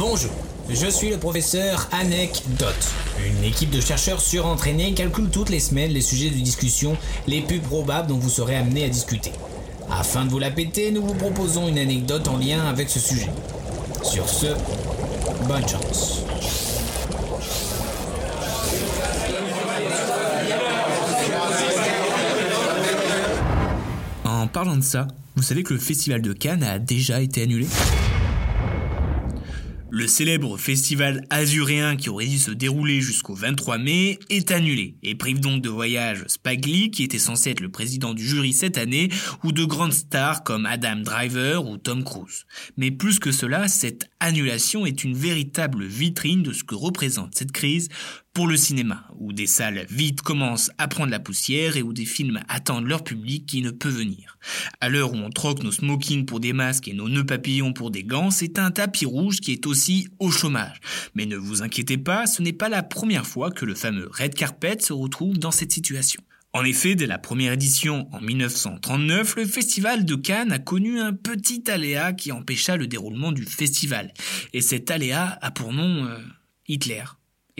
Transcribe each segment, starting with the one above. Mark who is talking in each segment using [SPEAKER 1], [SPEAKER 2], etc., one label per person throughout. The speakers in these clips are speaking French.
[SPEAKER 1] Bonjour, je suis le professeur Anecdote. Une équipe de chercheurs surentraînés calcule toutes les semaines les sujets de discussion les plus probables dont vous serez amené à discuter. Afin de vous la péter, nous vous proposons une anecdote en lien avec ce sujet. Sur ce, bonne chance.
[SPEAKER 2] En parlant de ça, vous savez que le festival de Cannes a déjà été annulé? Le célèbre festival azuréen qui aurait dû se dérouler jusqu'au 23 mai est annulé et prive donc de voyage Lee qui était censé être le président du jury cette année ou de grandes stars comme Adam Driver ou Tom Cruise. Mais plus que cela, cette annulation est une véritable vitrine de ce que représente cette crise pour le cinéma, où des salles vides commencent à prendre la poussière et où des films attendent leur public qui ne peut venir. À l'heure où on troque nos smokings pour des masques et nos nœuds papillons pour des gants, c'est un tapis rouge qui est aussi au chômage. Mais ne vous inquiétez pas, ce n'est pas la première fois que le fameux Red Carpet se retrouve dans cette situation. En effet, dès la première édition en 1939, le festival de Cannes a connu un petit aléa qui empêcha le déroulement du festival. Et cet aléa a pour nom euh, Hitler.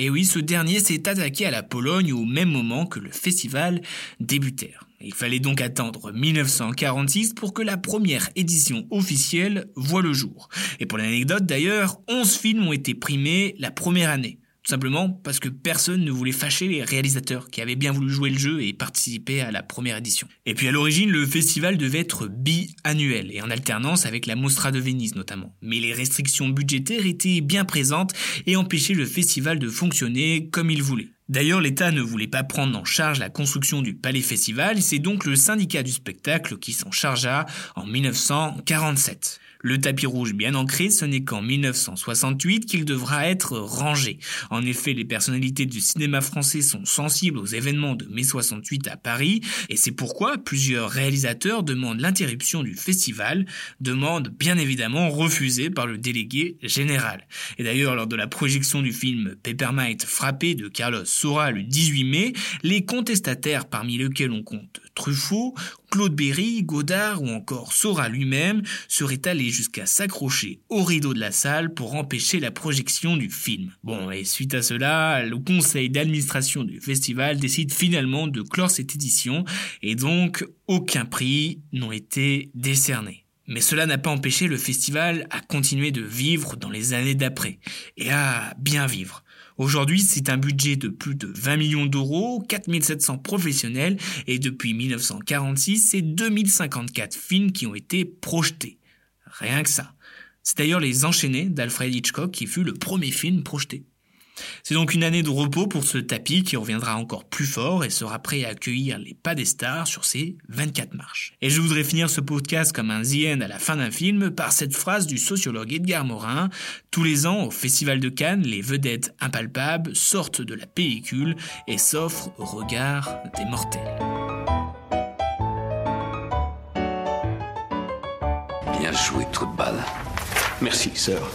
[SPEAKER 2] Et oui, ce dernier s'est attaqué à la Pologne au même moment que le festival débutait. Il fallait donc attendre 1946 pour que la première édition officielle voie le jour. Et pour l'anecdote d'ailleurs, 11 films ont été primés la première année. Simplement parce que personne ne voulait fâcher les réalisateurs qui avaient bien voulu jouer le jeu et participer à la première édition. Et puis à l'origine, le festival devait être bi-annuel et en alternance avec la Mostra de Venise notamment. Mais les restrictions budgétaires étaient bien présentes et empêchaient le festival de fonctionner comme il voulait. D'ailleurs, l'État ne voulait pas prendre en charge la construction du Palais Festival, c'est donc le syndicat du spectacle qui s'en chargea en 1947. Le tapis rouge bien ancré, ce n'est qu'en 1968 qu'il devra être rangé. En effet, les personnalités du cinéma français sont sensibles aux événements de mai 68 à Paris, et c'est pourquoi plusieurs réalisateurs demandent l'interruption du festival, demande bien évidemment refusée par le délégué général. Et d'ailleurs, lors de la projection du film Peppermint frappé de Carlos Saura le 18 mai, les contestataires parmi lesquels on compte Truffaut, Claude Berry, Godard ou encore Sora lui-même seraient allés jusqu'à s'accrocher au rideau de la salle pour empêcher la projection du film. Bon, et suite à cela, le conseil d'administration du festival décide finalement de clore cette édition et donc aucun prix n'ont été décernés. Mais cela n'a pas empêché le festival à continuer de vivre dans les années d'après, et à bien vivre. Aujourd'hui, c'est un budget de plus de 20 millions d'euros, 4700 professionnels, et depuis 1946, c'est 2054 films qui ont été projetés. Rien que ça. C'est d'ailleurs Les Enchaînés d'Alfred Hitchcock qui fut le premier film projeté. C'est donc une année de repos pour ce tapis qui reviendra encore plus fort et sera prêt à accueillir les pas des stars sur ses 24 marches. Et je voudrais finir ce podcast comme un The à la fin d'un film par cette phrase du sociologue Edgar Morin. Tous les ans, au Festival de Cannes, les vedettes impalpables sortent de la pellicule et s'offrent au regard des mortels.
[SPEAKER 3] Bien joué, trou de.
[SPEAKER 4] Merci, sœur.